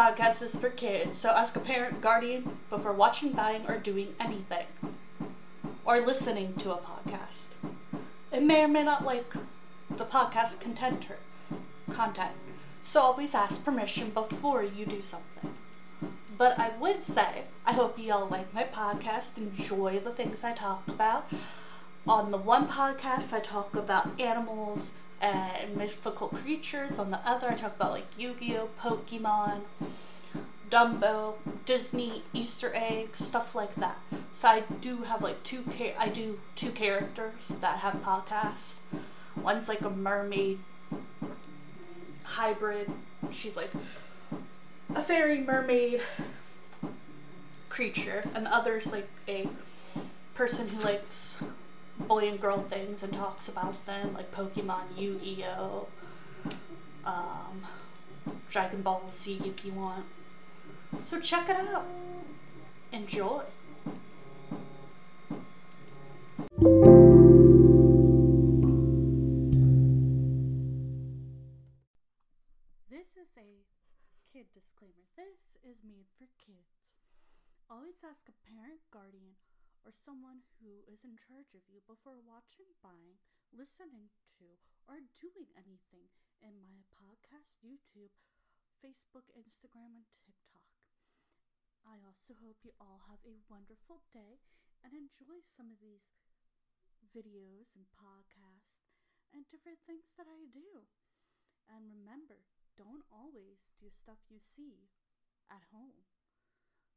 Podcast is for kids, so ask a parent, guardian before watching, buying, or doing anything. Or listening to a podcast. It may or may not like the podcast content content. So always ask permission before you do something. But I would say, I hope you all like my podcast, enjoy the things I talk about. On the one podcast, I talk about animals and mythical creatures. On the other, I talk about like Yu Gi Oh!, Pokemon, Dumbo, Disney, Easter eggs, stuff like that. So I do have like two char- I do two characters that have podcasts. One's like a mermaid hybrid. She's like a fairy mermaid creature, and the other's like a person who likes boy and girl things and talks about them, like Pokemon, Yu Gi Oh, um, Dragon Ball Z if you want. So check it out. Enjoy. This is a kid disclaimer. This is made for kids. Always ask a parent, guardian, or someone who is in charge of you before watching, buying, listening to, or doing anything in my podcast, YouTube, Facebook, Instagram, and TikTok. I also hope you all have a wonderful day and enjoy some of these videos and podcasts and different things that I do. And remember, don't always do stuff you see at home.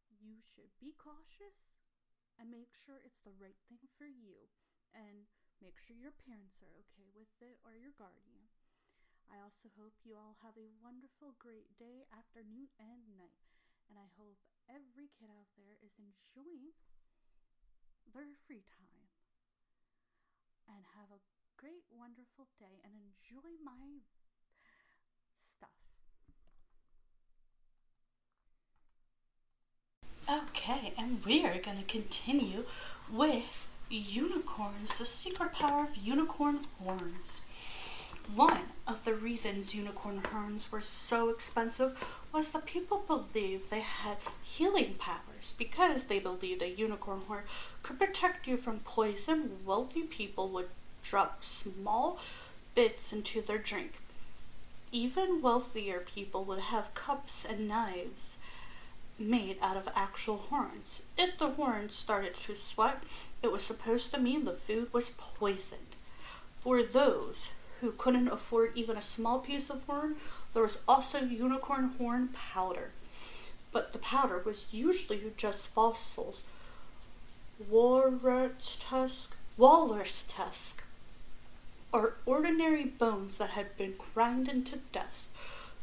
You should be cautious and make sure it's the right thing for you and make sure your parents are okay with it or your guardian. I also hope you all have a wonderful, great day, afternoon, and night. And I hope every kid out there is enjoying their free time. And have a great, wonderful day and enjoy my stuff. Okay, and we are going to continue with unicorns, the secret power of unicorn horns. One of the reasons unicorn horns were so expensive was that people believed they had healing powers. Because they believed a unicorn horn could protect you from poison, wealthy people would drop small bits into their drink. Even wealthier people would have cups and knives made out of actual horns. If the horn started to sweat, it was supposed to mean the food was poisoned. For those who couldn't afford even a small piece of horn, there was also unicorn horn powder. But the powder was usually just fossils, walrus tusk, walrus tusk, or ordinary bones that had been ground into dust.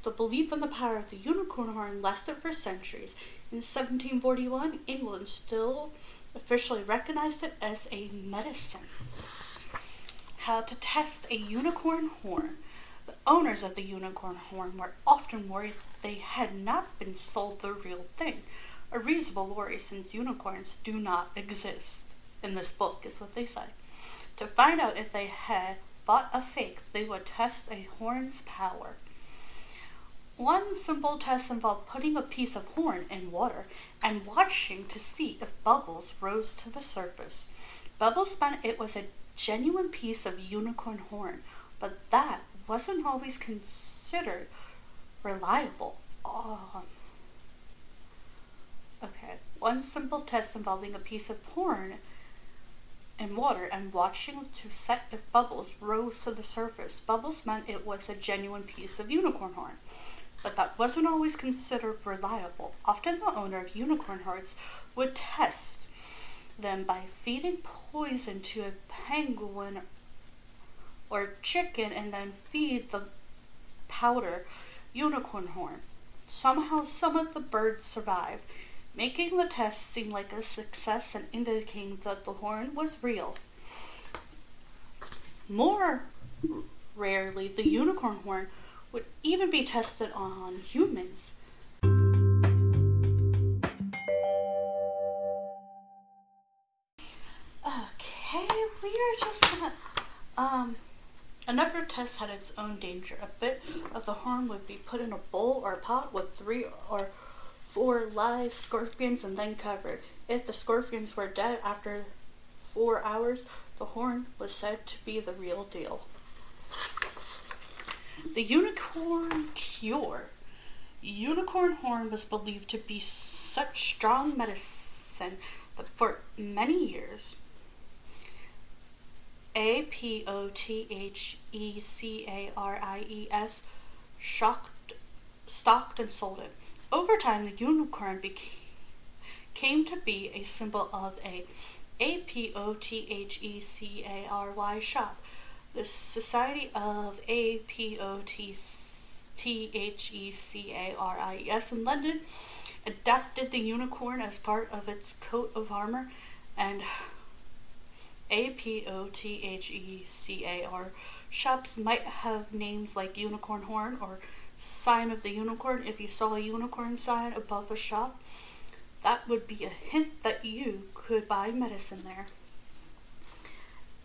The belief in the power of the unicorn horn lasted for centuries. In 1741, England still officially recognized it as a medicine how to test a unicorn horn. The owners of the unicorn horn were often worried they had not been sold the real thing. A reasonable worry since unicorns do not exist. In this book, is what they say. To find out if they had bought a fake, they would test a horn's power. One simple test involved putting a piece of horn in water and watching to see if bubbles rose to the surface. Bubbles meant it was a genuine piece of unicorn horn, but that wasn't always considered reliable. Oh. Okay, one simple test involving a piece of horn in water and watching to set if bubbles rose to the surface. Bubbles meant it was a genuine piece of unicorn horn, but that wasn't always considered reliable. Often the owner of unicorn horns would test them by feeding poison to a penguin or chicken and then feed the powder unicorn horn. Somehow, some of the birds survived, making the test seem like a success and indicating that the horn was real. More rarely, the unicorn horn would even be tested on humans. Um, another test had its own danger. A bit of the horn would be put in a bowl or a pot with three or four live scorpions and then covered. If the scorpions were dead after four hours, the horn was said to be the real deal. The unicorn cure. Unicorn horn was believed to be such strong medicine that for many years a P O T H E C A R I E S shocked, stocked and sold it. Over time, the unicorn became came to be a symbol of a A P O T H E C A R Y shop. The Society of A P O T T H E C A R I E S in London adapted the unicorn as part of its coat of armor and a P O T H E C A R. Shops might have names like Unicorn Horn or Sign of the Unicorn. If you saw a unicorn sign above a shop, that would be a hint that you could buy medicine there.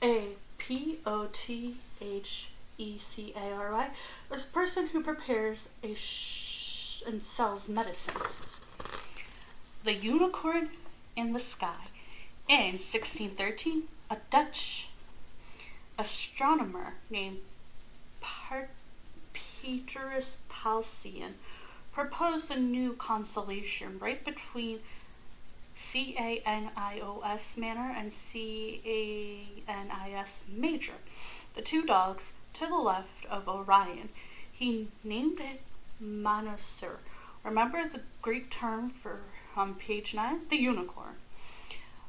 A P O T H E C A R I is a person who prepares a sh- and sells medicine. The Unicorn in the Sky. In 1613, a Dutch astronomer named Petrus Paulsen proposed a new constellation right between C-A-N-I-O-S Minor and C-A-N-I-S Major, the two dogs to the left of Orion. He named it Monocer. Remember the Greek term for on page 9? The unicorn.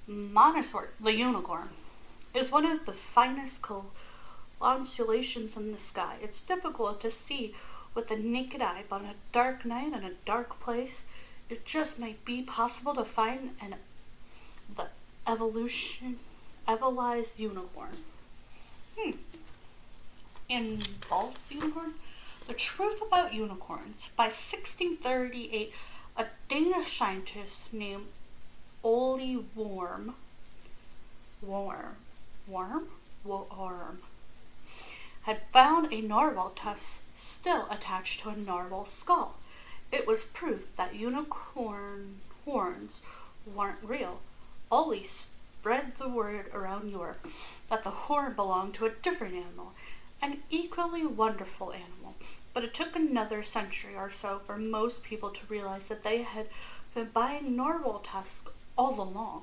Monoceros, the unicorn is one of the finest constellations in the sky. It's difficult to see with the naked eye, but on a dark night in a dark place, it just might be possible to find an the evolution evolized unicorn. Hmm. In false unicorn? The truth about unicorns. By 1638, a Danish scientist named Ole Worm, Worm, Worm, Worm, had found a narwhal tusk still attached to a narwhal skull. It was proof that unicorn horns weren't real. Ole spread the word around Europe that the horn belonged to a different animal, an equally wonderful animal. But it took another century or so for most people to realize that they had been buying narwhal tusks all along.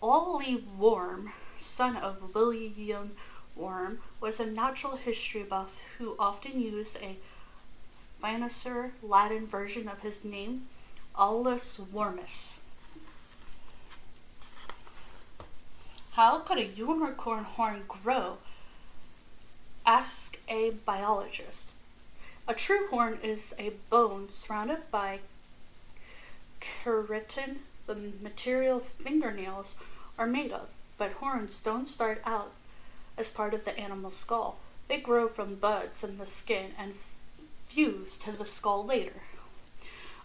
Ole Worm, son of William Worm, was a natural history buff who often used a fancier Latin version of his name, Aulus Wormus. How could a unicorn horn grow? Ask a biologist. A true horn is a bone surrounded by keratin, the material fingernails are made of, but horns don't start out as part of the animal's skull. They grow from buds in the skin and fuse to the skull later.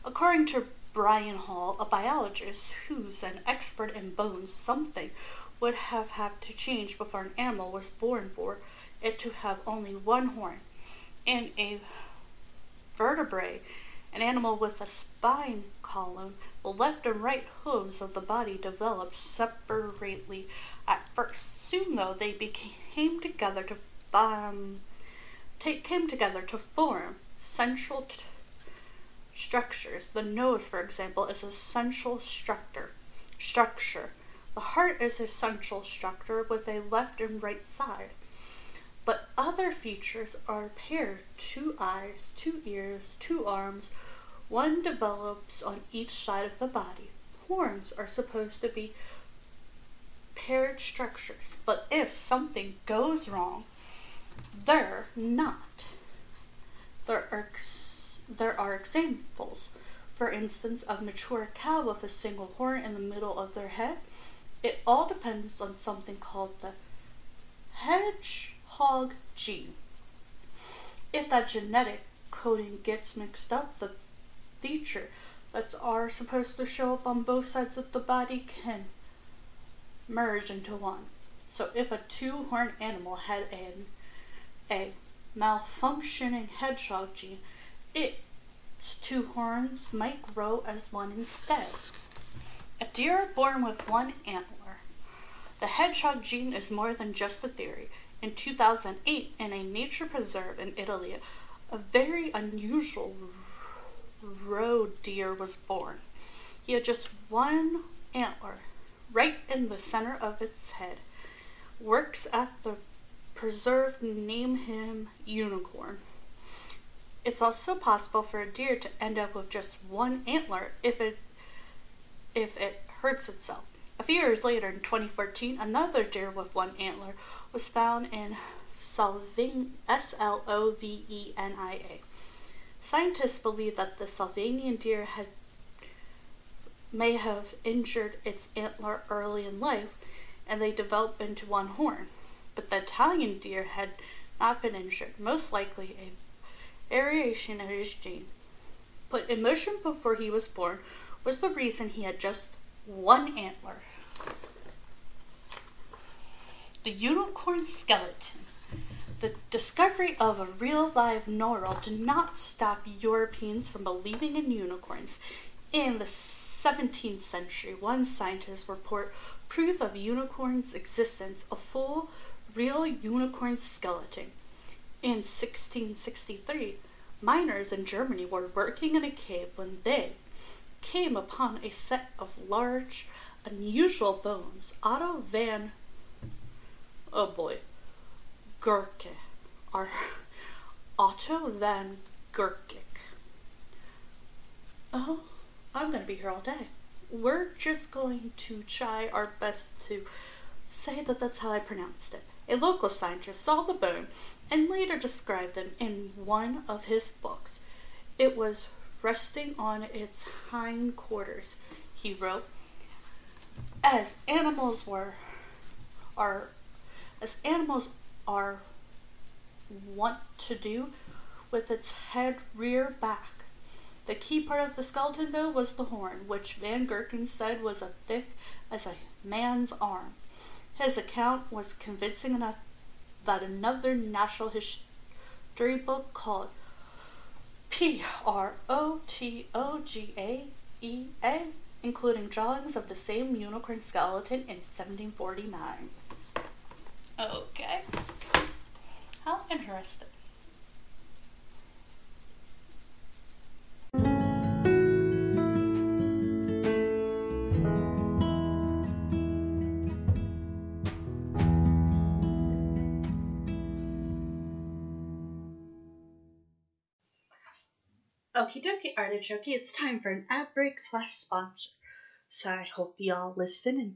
According to Brian Hall, a biologist who's an expert in bones, something would have had to change before an animal was born for it to have only one horn. In a vertebrate, an animal with a spine column, the left and right hooves of the body developed separately at first. Soon, though, they became together to um, came together to form central structures. The nose, for example, is a central structure. Structure. The heart is a central structure with a left and right side. But other features are paired two eyes, two ears, two arms. One develops on each side of the body. Horns are supposed to be paired structures, but if something goes wrong, they're not. There are, ex- there are examples, for instance, of mature cow with a single horn in the middle of their head. It all depends on something called the hedgehog gene. If that genetic coding gets mixed up, the feature that's are supposed to show up on both sides of the body can merge into one. So if a two-horned animal had an a malfunctioning hedgehog gene, its two horns might grow as one instead. A deer born with one antler. The hedgehog gene is more than just a theory. In 2008, in a nature preserve in Italy, a very unusual roe deer was born. He had just one antler, right in the center of its head. Works at the preserve name him Unicorn. It's also possible for a deer to end up with just one antler if it if it hurts itself. A few years later, in 2014, another deer with one antler was found in S L O V E N I A. Scientists believe that the Slovenian deer had may have injured its antler early in life and they developed into one horn but the Italian deer had not been injured, most likely a variation of his gene. Put in motion before he was born was the reason he had just one antler. The unicorn skeleton. The discovery of a real live narwhal did not stop Europeans from believing in unicorns. In the 17th century, one scientist reported proof of unicorn's existence, a full real unicorn skeleton. In 1663, miners in Germany were working in a cave when they came upon a set of large, unusual bones. Otto van, oh boy, Gurke, or Otto van Gurkik. Oh, I'm to be here all day. We're just going to try our best to say that that's how I pronounced it. A local scientist saw the bone and later described them in one of his books. It was resting on its hind quarters, he wrote. As animals were are as animals are want to do with its head rear back. The key part of the skeleton, though, was the horn, which Van Gerken said was as thick as a man's arm. His account was convincing enough that another natural history book called P R O T O G A E A, including drawings of the same unicorn skeleton in 1749. Okay. How interesting. Okie dokie, artichoke, it's time for an ad break slash sponsor. So I hope y'all listen and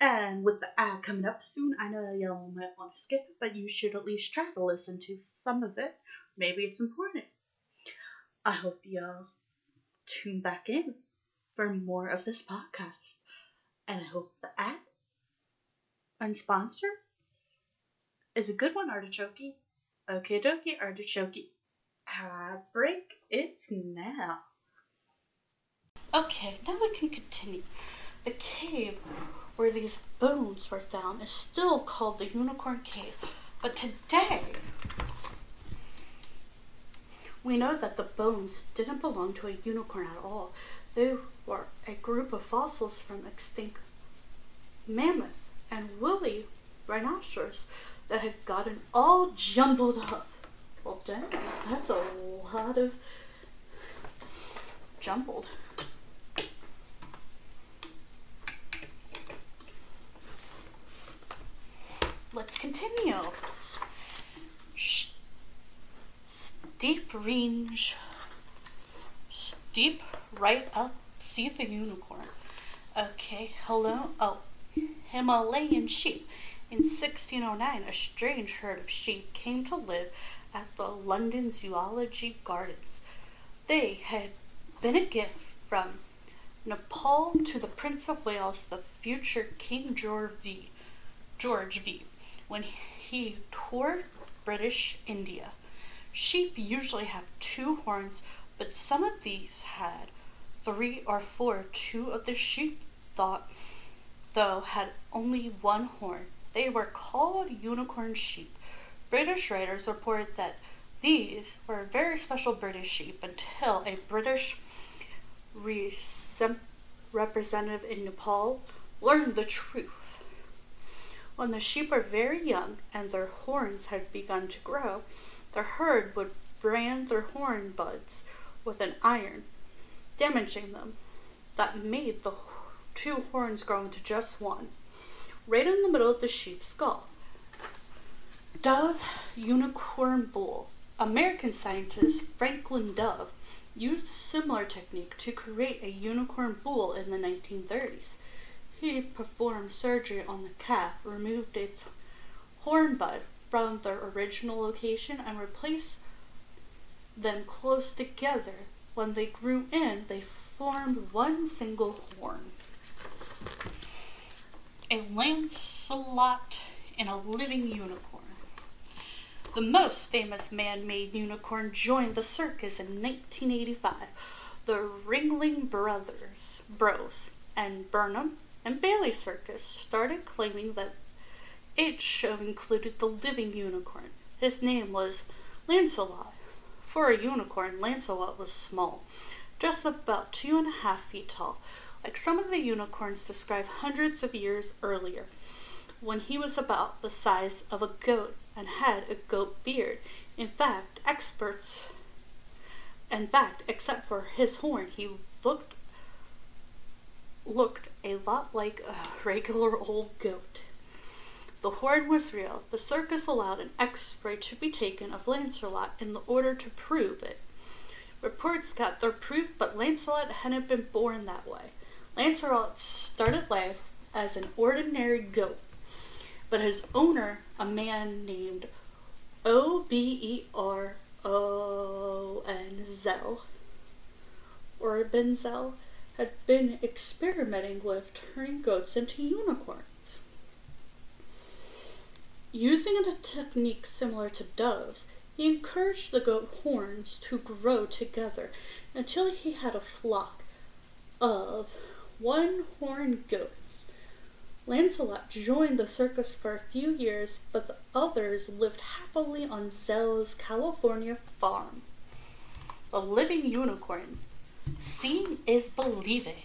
And with the ad coming up soon, I know y'all might want to skip it, but you should at least try to listen to some of it. Maybe it's important. I hope y'all tune back in for more of this podcast. And I hope the ad and sponsor is a good one, Artichoke. Okay, dokie, Artichoke. Ad break, it's now. Okay, now we can continue. The cave where these bones were found is still called the Unicorn Cave, but today we know that the bones didn't belong to a unicorn at all. They were a group of fossils from extinct mammoth and woolly rhinoceros that had gotten all jumbled up. Well, dang, that's a lot of jumbled. Let's continue. Steep range, steep right up, see the unicorn. Okay, hello. Oh, Himalayan sheep. In 1609, a strange herd of sheep came to live at the London Zoology Gardens. They had been a gift from Nepal to the Prince of Wales, the future King George V. George V when he toured British India. Sheep usually have two horns, but some of these had three or four. Two of the sheep thought though had only one horn. They were called unicorn sheep. British writers reported that these were very special British sheep until a British representative in Nepal learned the truth. When the sheep are very young and their horns have begun to grow, the herd would brand their horn buds with an iron, damaging them. That made the two horns grow into just one, right in the middle of the sheep's skull. Dove Unicorn Bull. American scientist Franklin Dove used a similar technique to create a unicorn bull in the 1930s. He performed surgery on the calf, removed its horn bud from their original location, and replaced them close together. When they grew in, they formed one single horn. A Lancelot and a living unicorn. The most famous man made unicorn joined the circus in 1985. The Ringling Brothers, Bros, and Barnum and Bailey Circus started claiming that its show included the living unicorn. His name was Lancelot. For a unicorn, Lancelot was small, just about two and a half feet tall, like some of the unicorns described hundreds of years earlier, when he was about the size of a goat and had a goat beard. In fact, experts, in fact, except for his horn, he looked looked a lot like a regular old goat. The horn was real. The circus allowed an x ray to be taken of Lancelot in order to prove it. Reports got their proof, but Lancelot hadn't been born that way. Lancelot started life as an ordinary goat, but his owner, a man named O B E R O N Zell, or Benzel, had been experimenting with turning goats into unicorns. Using a technique similar to doves, he encouraged the goat horns to grow together until he had a flock of one horned goats. Lancelot joined the circus for a few years, but the others lived happily on Zell's California farm. A living unicorn. Seeing is believing.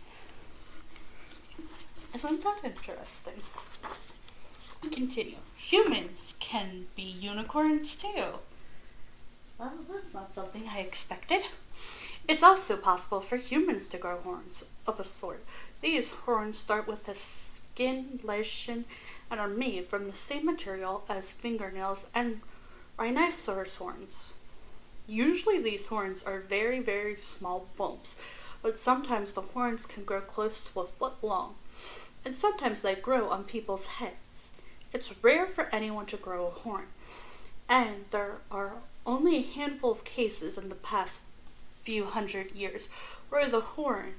Isn't that interesting? Continue. Humans can be unicorns too. Well, that's not something I expected. It's also possible for humans to grow horns of a sort. These horns start with a skin lesion and are made from the same material as fingernails and rhinoceros horns. Usually, these horns are very, very small bumps, but sometimes the horns can grow close to a foot long, and sometimes they grow on people's heads. It's rare for anyone to grow a horn, and there are only a handful of cases in the past few hundred years where the horns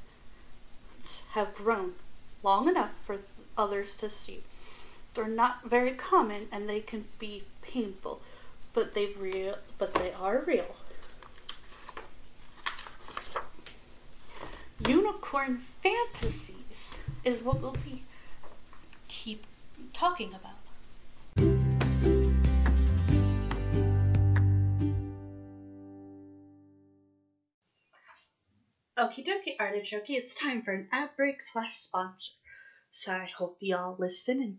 have grown long enough for others to see. They're not very common and they can be painful, but they real but they are real. Unicorn fantasies is what we'll be keep talking about. Okie dokie, artichoke, it's time for an ad break slash sponsor. So I hope y'all listen and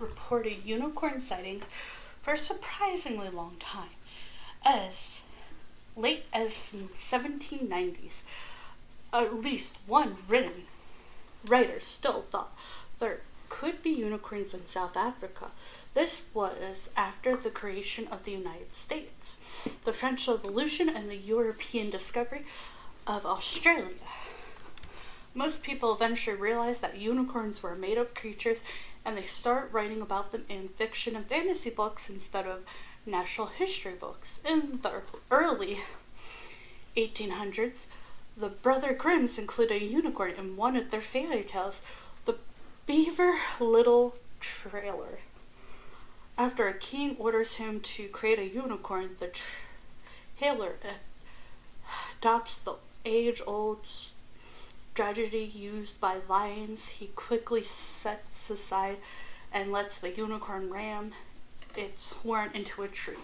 reported unicorn sightings for a surprisingly long time. As late as 1790s, at least one written writer still thought there could be unicorns in South Africa. This was after the creation of the United States, the French Revolution, and the European discovery of Australia. Most people eventually realized that unicorns were made up creatures and they start writing about them in fiction and fantasy books instead of natural history books. In the early 1800s, the Brother Grimms included a unicorn in one of their fairy tales, The Beaver Little Trailer. After a king orders him to create a unicorn, the trailer adopts the age old strategy used by lions he quickly sets aside and lets the unicorn ram its horn into a tree.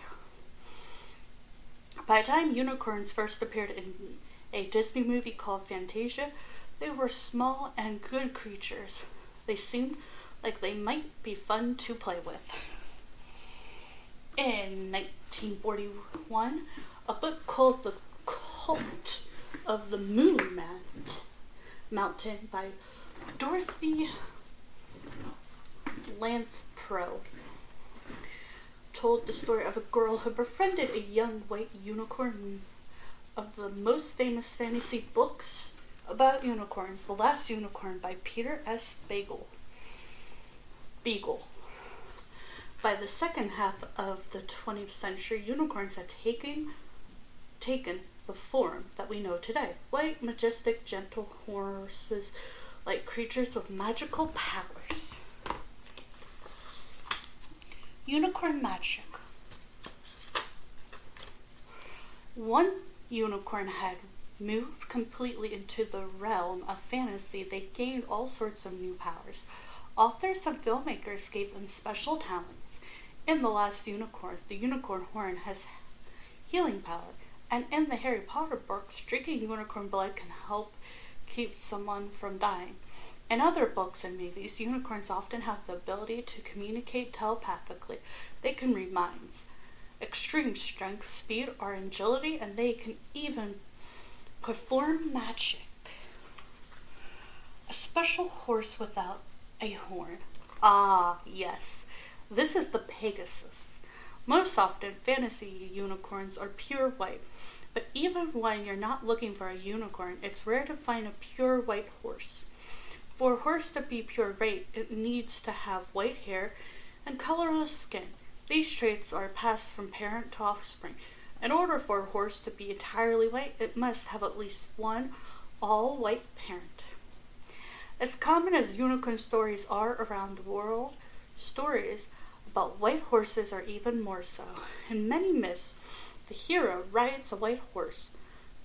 By the time unicorns first appeared in a Disney movie called Fantasia, they were small and good creatures. They seemed like they might be fun to play with. In 1941, a book called The Cult of the Moon Man Mountain by Dorothy Lathrop told the story of a girl who befriended a young white unicorn of the most famous fantasy books about unicorns, The Last Unicorn by Peter S. Bagel. Beagle. By the second half of the 20th century, unicorns had taken taken the form that we know today. White, majestic, gentle horses like creatures with magical powers. Unicorn magic. One unicorn had moved completely into the realm of fantasy. They gained all sorts of new powers. Authors and filmmakers gave them special talents. In The Last Unicorn, the unicorn horn has healing power. And in the Harry Potter books, drinking unicorn blood can help keep someone from dying. In other books and movies, unicorns often have the ability to communicate telepathically. They can read minds. Extreme strength, speed, or agility, and they can even perform magic. A special horse without a horn. Ah, yes. This is the Pegasus. Most often, fantasy unicorns are pure white, but even when you're not looking for a unicorn, it's rare to find a pure white horse. For a horse to be pure white, it needs to have white hair and colorless skin. These traits are passed from parent to offspring. In order for a horse to be entirely white, it must have at least one all white parent. As common as unicorn stories are around the world, stories about white horses are even more so. In many myths, the hero rides a white horse,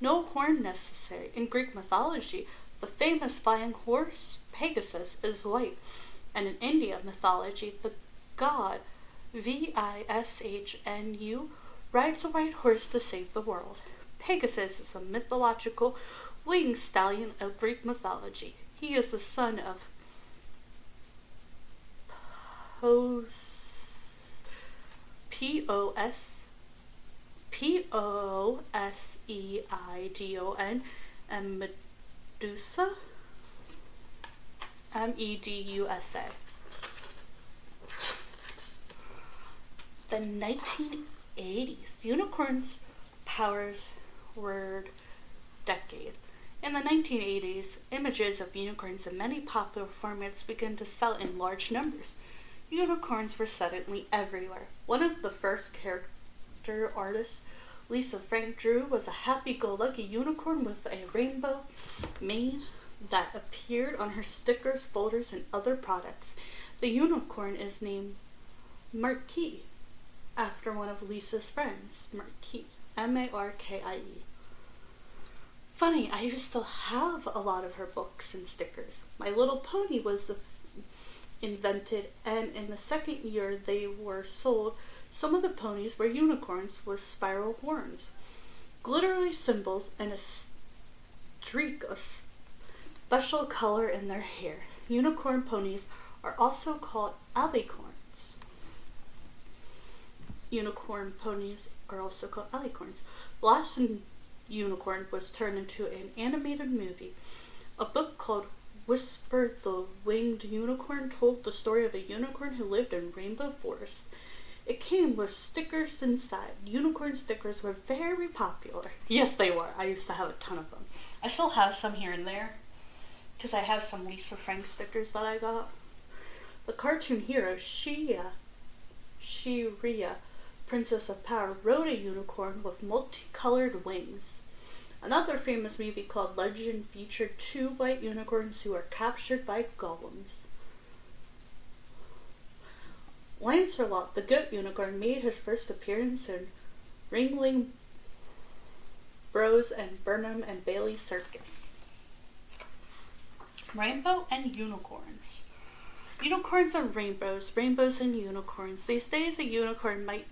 no horn necessary. In Greek mythology, the famous flying horse Pegasus is white, and in Indian mythology, the god V-I-S-H-N-U rides a white horse to save the world. Pegasus is a mythological winged stallion of Greek mythology. He is the son of Pos P O S P O S E I D O N and Medusa M E D U S A. The 1980s unicorns powers word decade. In the 1980s, images of unicorns in many popular formats began to sell in large numbers. Unicorns were suddenly everywhere. One of the first artists, Lisa Frank drew, was a happy-go-lucky unicorn with a rainbow mane that appeared on her stickers, folders, and other products. The unicorn is named Markie after one of Lisa's friends, Markie, M-A-R-K-I-E. Funny, I used to have a lot of her books and stickers. My Little Pony was the invented, and in the second year they were sold, some of the ponies were unicorns with spiral horns, glittery symbols, and a streak of special color in their hair. Unicorn ponies are also called alicorns. Unicorn ponies are also called alicorns. Last Unicorn was turned into an animated movie. A book called Whisper the Winged Unicorn told the story of a unicorn who lived in Rainbow Forest. It came with stickers inside. Unicorn stickers were very popular. Yes, they were. I used to have a ton of them. I still have some here and there because I have some Lisa Frank stickers that I got. The cartoon hero Shia, Shiria, Princess of Power, rode a unicorn with multicolored wings. Another famous movie called Legend featured two white unicorns who were captured by golems. Lancelot, the goat unicorn, made his first appearance in Ringling Bros and Barnum and Bailey Circus. Rainbow and unicorns. Unicorns and rainbows, rainbows and unicorns. These days, a unicorn might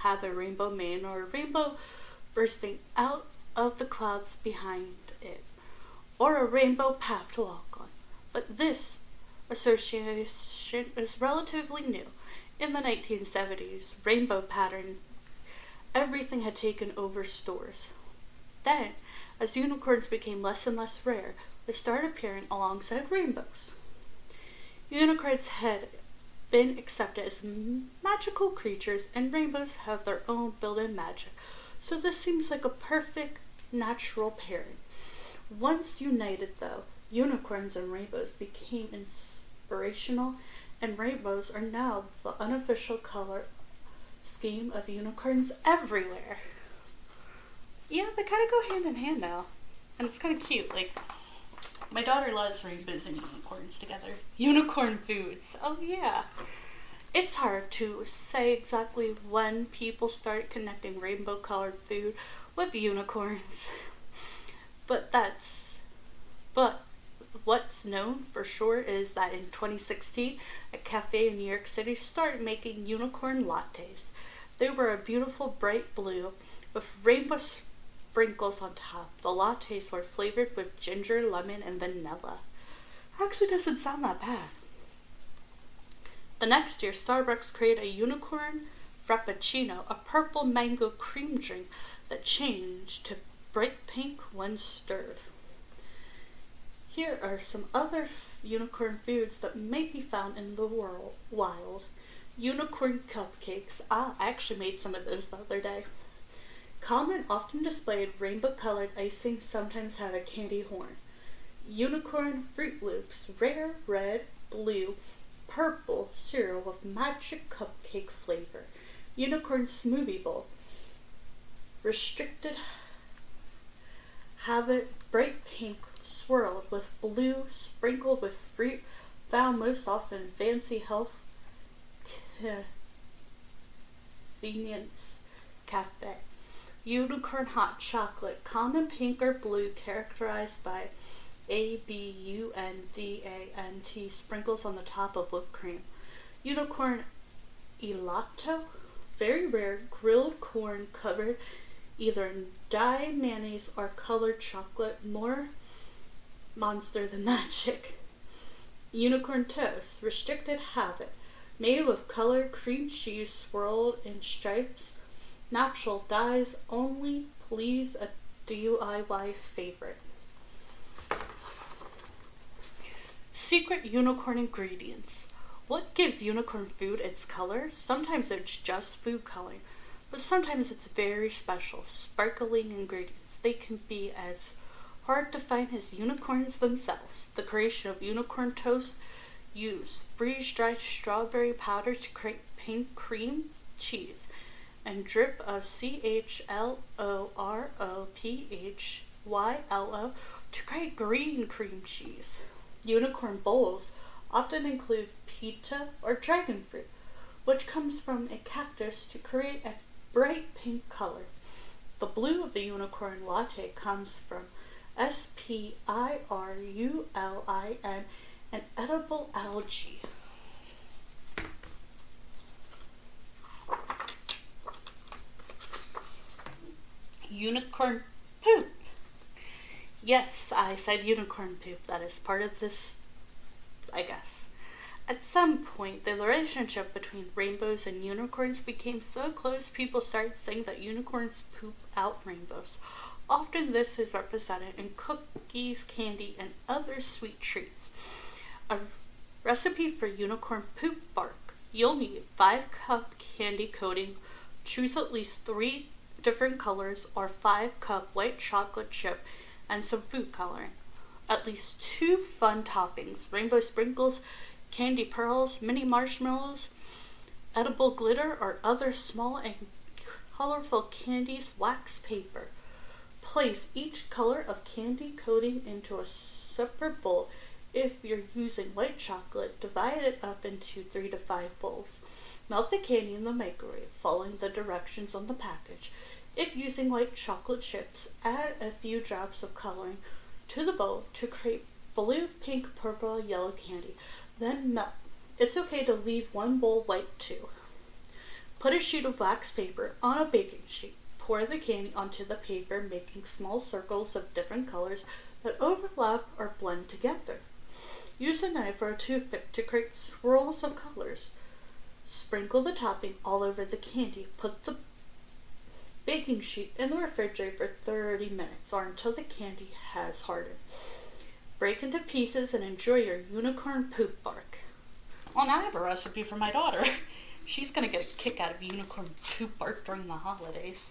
have a rainbow mane or a rainbow bursting out of the clouds behind it, or a rainbow path to walk on. But this association is relatively new. In the 1970s, rainbow patterns, everything had taken over stores. Then, as unicorns became less and less rare, they started appearing alongside rainbows. Unicorns had been accepted as magical creatures, and rainbows have their own built in magic. So, this seems like a perfect natural pairing. Once united, though, unicorns and rainbows became inspirational, and rainbows are now the unofficial color scheme of unicorns everywhere. Yeah, they kind of go hand in hand now, and it's kind of cute. Like, my daughter loves rainbows and unicorns together. Unicorn foods. Oh yeah. It's hard to say exactly when people started connecting rainbow colored food with unicorns. But that's but what's known for sure is that in 2016, a cafe in New York City started making unicorn lattes. They were a beautiful bright blue with rainbow sprinkles on top. The lattes were flavored with ginger, lemon, and vanilla. Actually, doesn't sound that bad. The next year, Starbucks created a unicorn frappuccino, a purple mango cream drink that changed to bright pink when stirred. Here are some other unicorn foods that may be found in the world wild. Unicorn cupcakes. I actually made some of those the other day. Common, often displayed rainbow colored icing sometimes have a candy horn. Unicorn Froot Loops, rare red, blue, purple cereal with magic cupcake flavor. Unicorn Smoothie Bowl, restricted habit bright pink swirled with blue, sprinkled with fruit, found most often fancy health convenience cafe. Unicorn hot chocolate, common pink or blue, characterized by A B U N D A N T sprinkles on the top of whipped cream. Unicorn elote, very rare grilled corn covered either in dye mayonnaise or colored chocolate, more monster than magic. Unicorn toast, restricted habit, made with colored cream cheese swirled in stripes, natural dyes only, please a DIY favorite. Secret unicorn ingredients. What gives unicorn food its color? Sometimes it's just food coloring, but sometimes it's very special, sparkling ingredients. They can be as hard to find as unicorns themselves. The creation of unicorn toast use freeze dried strawberry powder to create pink cream cheese and drip of C H L O R O P H Y L O to create green cream cheese. Unicorn bowls often include pitaya or dragon fruit, which comes from a cactus to create a bright pink color. The blue of the unicorn latte comes from S P I R U L I N, an edible algae. Unicorn poop. Yes, I said unicorn poop. That is part of this, I guess. At some point, the relationship between rainbows and unicorns became so close people started saying that unicorns poop out rainbows. Often, this is represented in cookies, candy, and other sweet treats. A recipe for unicorn poop bark. You'll need 5 cup candy coating, choose at least 3 different colors, or 5 cup white chocolate chip, and some food coloring. At least 2 fun toppings rainbow sprinkles, candy pearls, mini marshmallows, edible glitter, or other small and colorful candies, wax paper. Place each color of candy coating into a separate bowl. If you're using white chocolate, divide it up into three to five bowls. Melt the candy in the microwave, following the directions on the package. If using white chocolate chips, add a few drops of coloring to the bowl to create blue, pink, purple, yellow candy. Then melt. It's okay to leave one bowl white too. Put a sheet of wax paper on a baking sheet. Pour the candy onto the paper, making small circles of different colors that overlap or blend together. Use a knife or a toothpick to create swirls of colors. Sprinkle the topping all over the candy. Put the baking sheet in the refrigerator for 30 minutes or until the candy has hardened. Break into pieces and enjoy your unicorn poop bark. Well, now I have a recipe for my daughter. She's gonna get a kick out of unicorn poop bark during the holidays.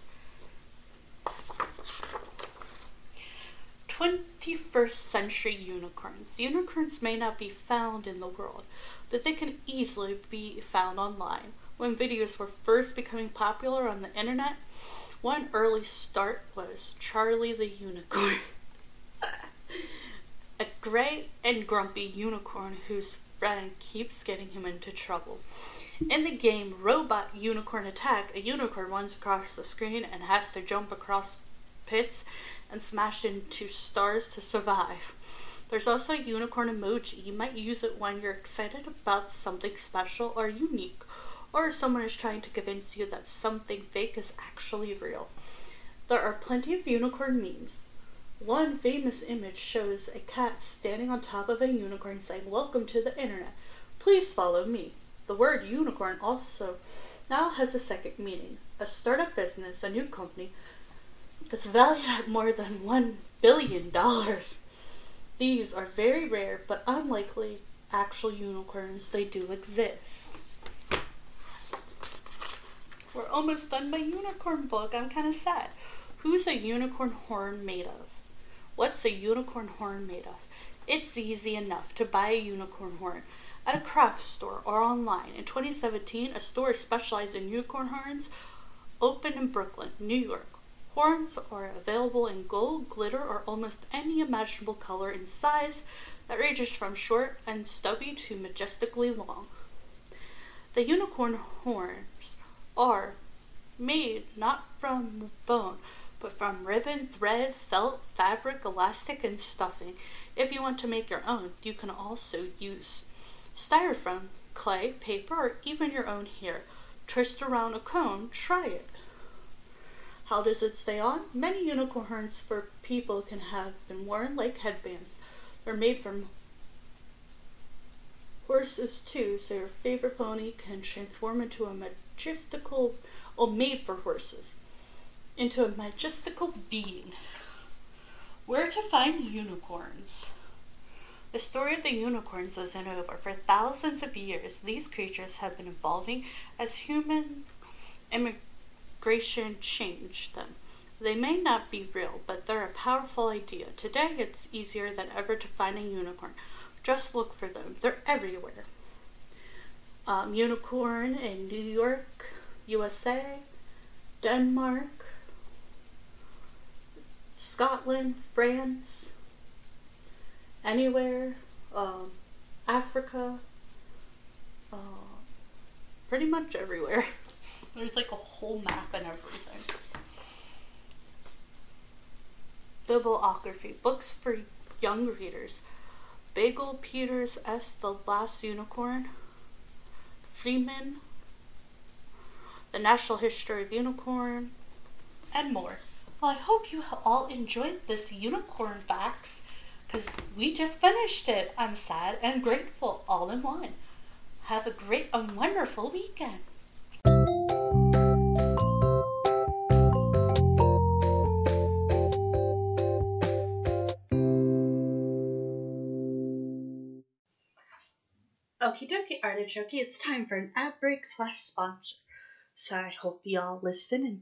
21st century unicorns. Unicorns may not be found in the world, but they can easily be found online. When videos were first becoming popular on the internet, One early start was Charlie the Unicorn. gray and grumpy unicorn whose friend keeps getting him into trouble. In the game Robot Unicorn Attack, a unicorn runs across the screen and has to jump across pits and smash into stars to survive. There's also a unicorn emoji. You might use it when you're excited about something special or unique, or someone is trying to convince you that something fake is actually real. There are plenty of unicorn memes. One famous image shows a cat standing on top of a unicorn saying, Welcome to the internet. Please follow me. The word unicorn also now has a second meaning a startup business, a new company that's valued at more than $1 billion. These are very rare but unlikely actual unicorns. They do exist. We're almost done my unicorn book. I'm kind of sad. Who's a unicorn horn made of? What's a unicorn horn made of? It's easy enough to buy a unicorn horn at a craft store or online. In 2017, a store specialized in unicorn horns opened in Brooklyn, New York. Horns are available in gold, glitter, or almost any imaginable color and size that ranges from short and stubby to majestically long. The unicorn horns are made not from bone, but from ribbon, thread, felt, fabric, elastic, and stuffing. If you want to make your own, you can also use styrofoam, clay, paper, or even your own hair. Twist around a cone, try it. How does it stay on? Many unicorns for people can have been worn like headbands. They're made from horses too, so your favorite pony can transform into a majestical, or made for horses, into a majestical being. Where to find unicorns? The story of the unicorns isn't over. For thousands of years, these creatures have been evolving as human immigration changed them. They may not be real, but they're a powerful idea. Today, it's easier than ever to find a unicorn. Just look for them, they're everywhere. Um, unicorn in New York, USA, Denmark, Scotland, France, anywhere, um, Africa, uh, pretty much everywhere. There's like a whole map and everything. Bibliography Books for Young Readers Beagle Peters S. The Last Unicorn, Freeman, The National History of Unicorn, and more. Well, I hope you all enjoyed this unicorn facts because we just finished it. I'm sad and grateful all in one. Have a great and wonderful weekend. Okie dokie, artichoke, it's time for an ad break slash sponsor. So I hope y'all listen and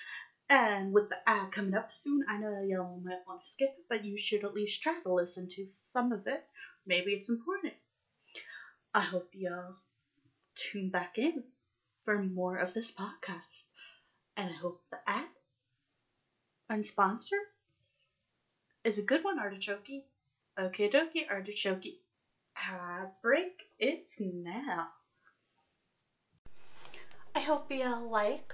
And with the ad coming up soon, I know y'all might want to skip it, but you should at least try to listen to some of it. Maybe it's important. I hope y'all tune back in for more of this podcast. And I hope the ad and sponsor is a good one, Artichoke. Okay, dokie, Artichoke. Ad break, it's now. I hope y'all like